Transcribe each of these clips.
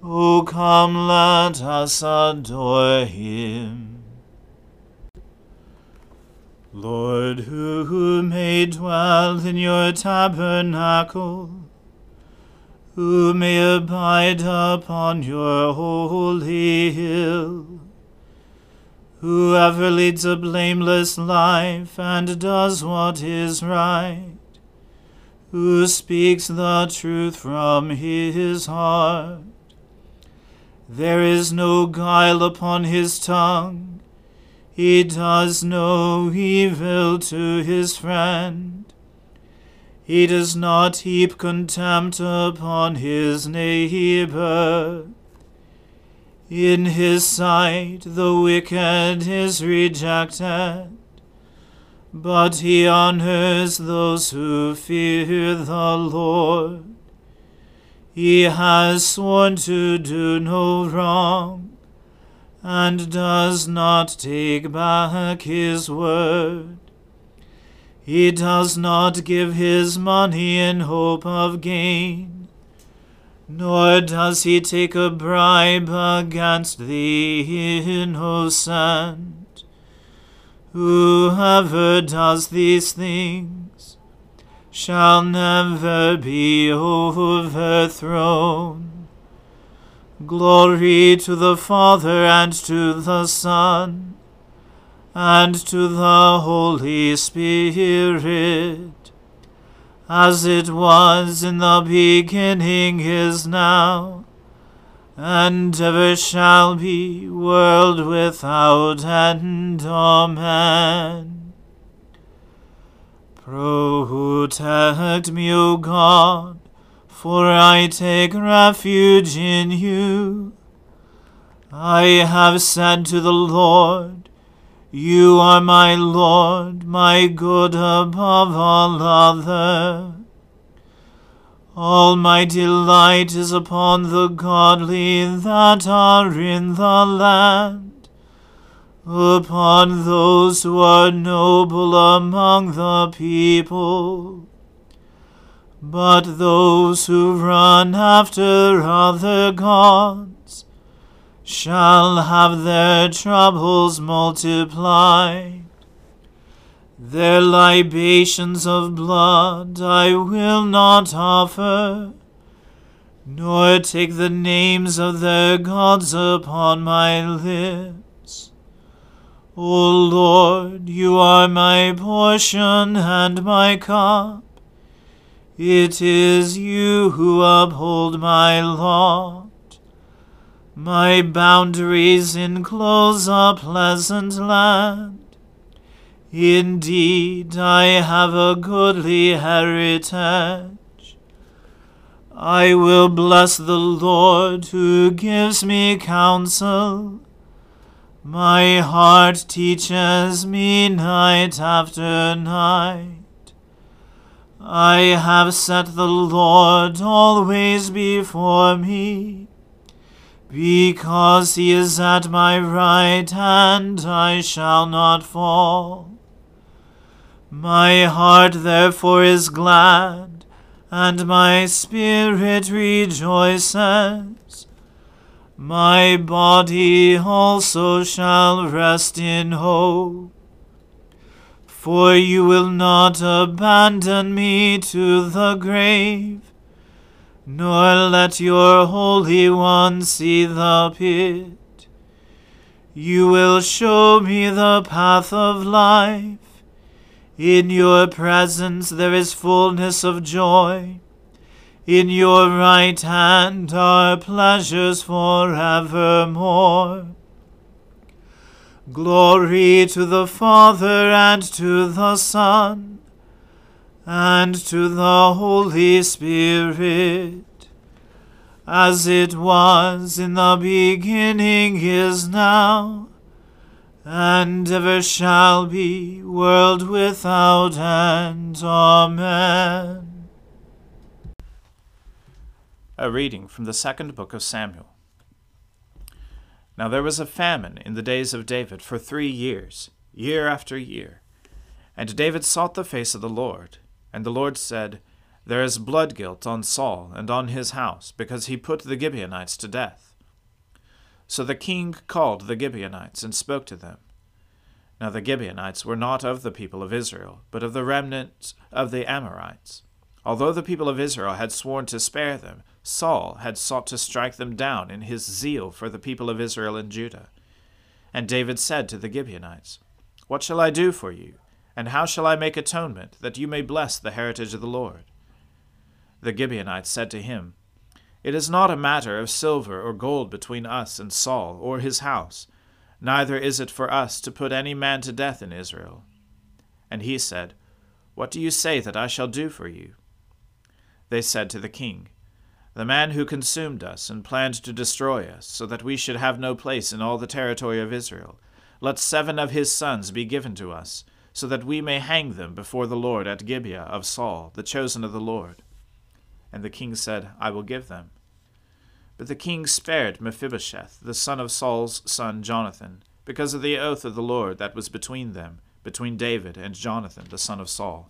O come, let us adore him. Lord, who may dwell in your tabernacle, who may abide upon your holy hill. Whoever leads a blameless life and does what is right, who speaks the truth from his heart. There is no guile upon his tongue, he does no evil to his friend. He does not heap contempt upon his neighbor. In his sight the wicked is rejected, but he honors those who fear the Lord. He has sworn to do no wrong, and does not take back his word. He does not give his money in hope of gain, nor does he take a bribe against the innocent. Whoever does these things shall never be overthrown. Glory to the Father and to the Son and to the Holy Spirit, as it was in the beginning is now, and ever shall be, world without end. Amen. Protect me, O God, for I take refuge in you. I have said to the Lord, you are my Lord, my good above all other. All my delight is upon the godly that are in the land, upon those who are noble among the people. But those who run after other gods shall have their troubles multiplied. Their libations of blood I will not offer, nor take the names of their gods upon my lips. O Lord, you are my portion and my cup. It is you who uphold my lot. My boundaries enclose a pleasant land. Indeed, I have a goodly heritage. I will bless the Lord who gives me counsel. My heart teaches me night after night. I have set the Lord always before me. Because he is at my right hand, I shall not fall. My heart therefore is glad, and my spirit rejoices. My body also shall rest in hope. For you will not abandon me to the grave, nor let your Holy One see the pit. You will show me the path of life. In your presence there is fullness of joy. In your right hand are pleasures forevermore. Glory to the Father and to the Son and to the Holy Spirit, as it was in the beginning is now and ever shall be, world without end. Amen. A reading from the second book of Samuel. Now there was a famine in the days of David for three years, year after year. And David sought the face of the Lord. And the Lord said, There is blood guilt on Saul and on his house, because he put the Gibeonites to death. So the king called the Gibeonites and spoke to them. Now the Gibeonites were not of the people of Israel, but of the remnant of the Amorites. Although the people of Israel had sworn to spare them, Saul had sought to strike them down in his zeal for the people of Israel and Judah. And David said to the Gibeonites, What shall I do for you? And how shall I make atonement, that you may bless the heritage of the Lord? The Gibeonites said to him, it is not a matter of silver or gold between us and Saul or his house, neither is it for us to put any man to death in Israel. And he said, What do you say that I shall do for you? They said to the king, The man who consumed us and planned to destroy us, so that we should have no place in all the territory of Israel, let seven of his sons be given to us, so that we may hang them before the Lord at Gibeah of Saul, the chosen of the Lord. And the king said, I will give them. But the king spared Mephibosheth, the son of Saul's son Jonathan, because of the oath of the Lord that was between them, between David and Jonathan, the son of Saul.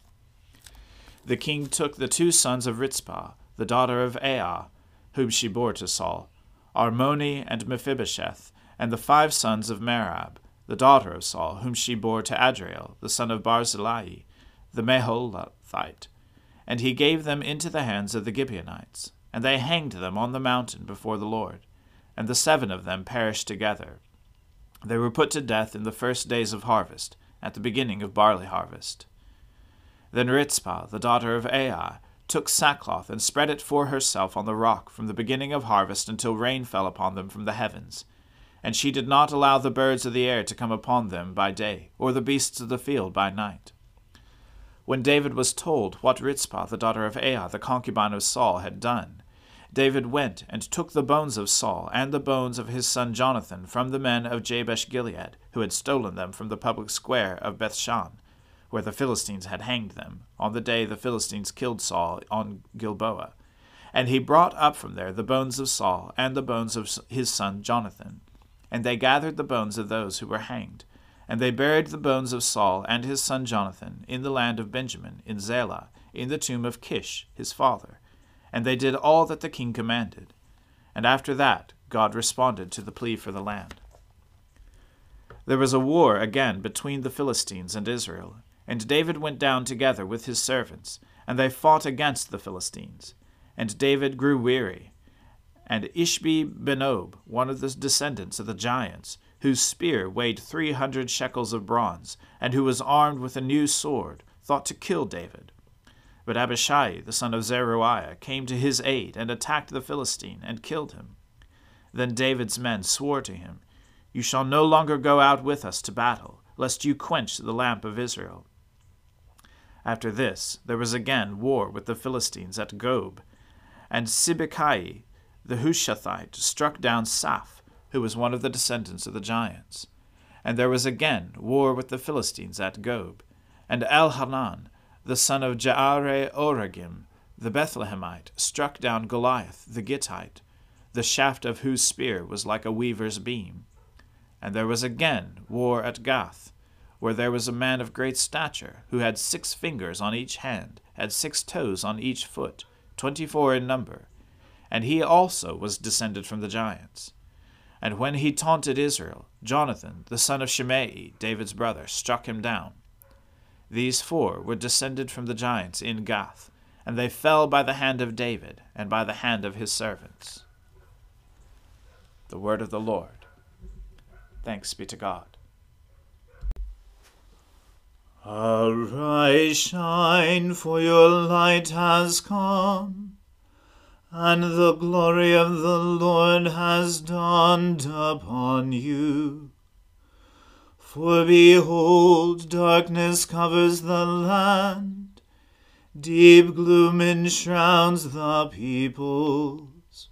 The king took the two sons of Rizpah, the daughter of Aiah, whom she bore to Saul, Armoni and Mephibosheth, and the five sons of Merab, the daughter of Saul, whom she bore to Adriel, the son of Barzillai, the Meholathite, and he gave them into the hands of the Gibeonites, and they hanged them on the mountain before the Lord. And the seven of them perished together. They were put to death in the first days of harvest, at the beginning of barley harvest. Then Rizpah, the daughter of Aiah, took sackcloth and spread it for herself on the rock from the beginning of harvest until rain fell upon them from the heavens. And she did not allow the birds of the air to come upon them by day, or the beasts of the field by night. When David was told what Rizpah, the daughter of Aiah, the concubine of Saul, had done, David went and took the bones of Saul and the bones of his son Jonathan from the men of Jabesh Gilead, who had stolen them from the public square of Bethshan, where the Philistines had hanged them, on the day the Philistines killed Saul on Gilboa, And he brought up from there the bones of Saul and the bones of his son Jonathan. And they gathered the bones of those who were hanged. And they buried the bones of Saul and his son Jonathan in the land of Benjamin, in Zelah, in the tomb of Kish, his father. And they did all that the king commanded. And after that, God responded to the plea for the land. There was a war again between the Philistines and Israel, and David went down together with his servants, and they fought against the Philistines. And David grew weary. And Ishbi Benob, one of the descendants of the giants, whose spear weighed three hundred shekels of bronze, and who was armed with a new sword, thought to kill David. But Abishai, the son of Zeruiah, came to his aid and attacked the Philistine and killed him. Then David's men swore to him, You shall no longer go out with us to battle, lest you quench the lamp of Israel. After this, there was again war with the Philistines at Gob, and Sibbecai, the Hushathite, struck down Saph, who was one of the descendants of the giants. And there was again war with the Philistines at Gob, and Elhanan, the son of Jaare Oregim, the Bethlehemite, struck down Goliath the Gittite, the shaft of whose spear was like a weaver's beam. And there was again war at Gath, where there was a man of great stature, who had six fingers on each hand, had six toes on each foot, twenty four in number, and he also was descended from the giants. And when he taunted Israel, Jonathan, the son of Shimei, David's brother, struck him down. These four were descended from the giants in Gath, and they fell by the hand of David and by the hand of his servants. The word of the Lord. Thanks be to God. Arise, shine, for your light has come, and the glory of the Lord has dawned upon you. For behold, darkness covers the land, deep gloom enshrouds the peoples.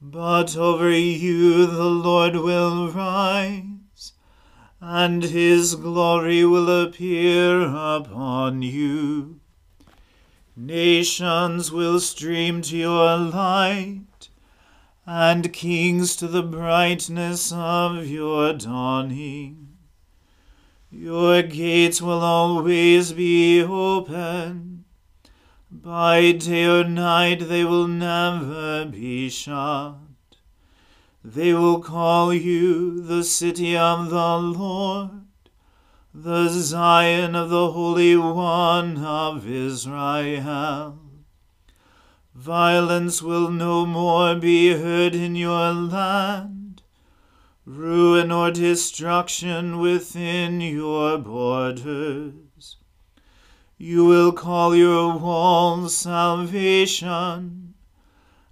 But over you the Lord will rise, and his glory will appear upon you. Nations will stream to your light, and kings to the brightness of your dawning. Your gates will always be open. By day or night they will never be shut. They will call you the city of the Lord, the Zion of the Holy One of Israel. Violence will no more be heard in your land ruin or destruction within your borders. You will call your walls salvation,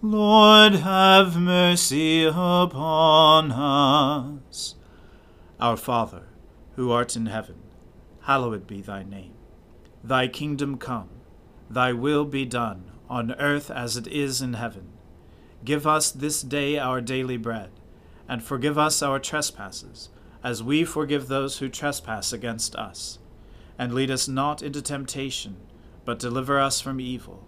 Lord, have mercy upon us. Our Father, who art in heaven, hallowed be thy name. Thy kingdom come, thy will be done, on earth as it is in heaven. Give us this day our daily bread, and forgive us our trespasses as we forgive those who trespass against us. And lead us not into temptation, but deliver us from evil.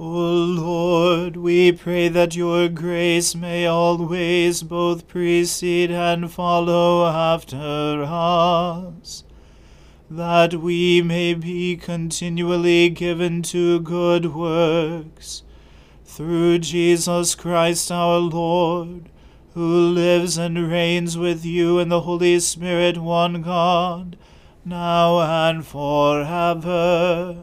O Lord, we pray that your grace may always both precede and follow after us, that we may be continually given to good works, through Jesus Christ our Lord, who lives and reigns with you in the Holy Spirit, one God, now and forever.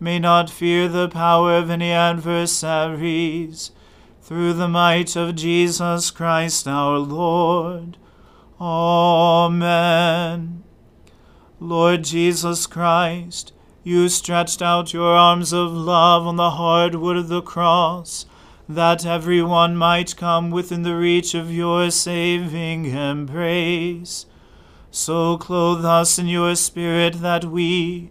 may not fear the power of any adversaries, through the might of Jesus Christ our Lord. Amen. Lord Jesus Christ, you stretched out your arms of love on the hard wood of the cross, that every one might come within the reach of your saving embrace. So clothe us in your Spirit that we,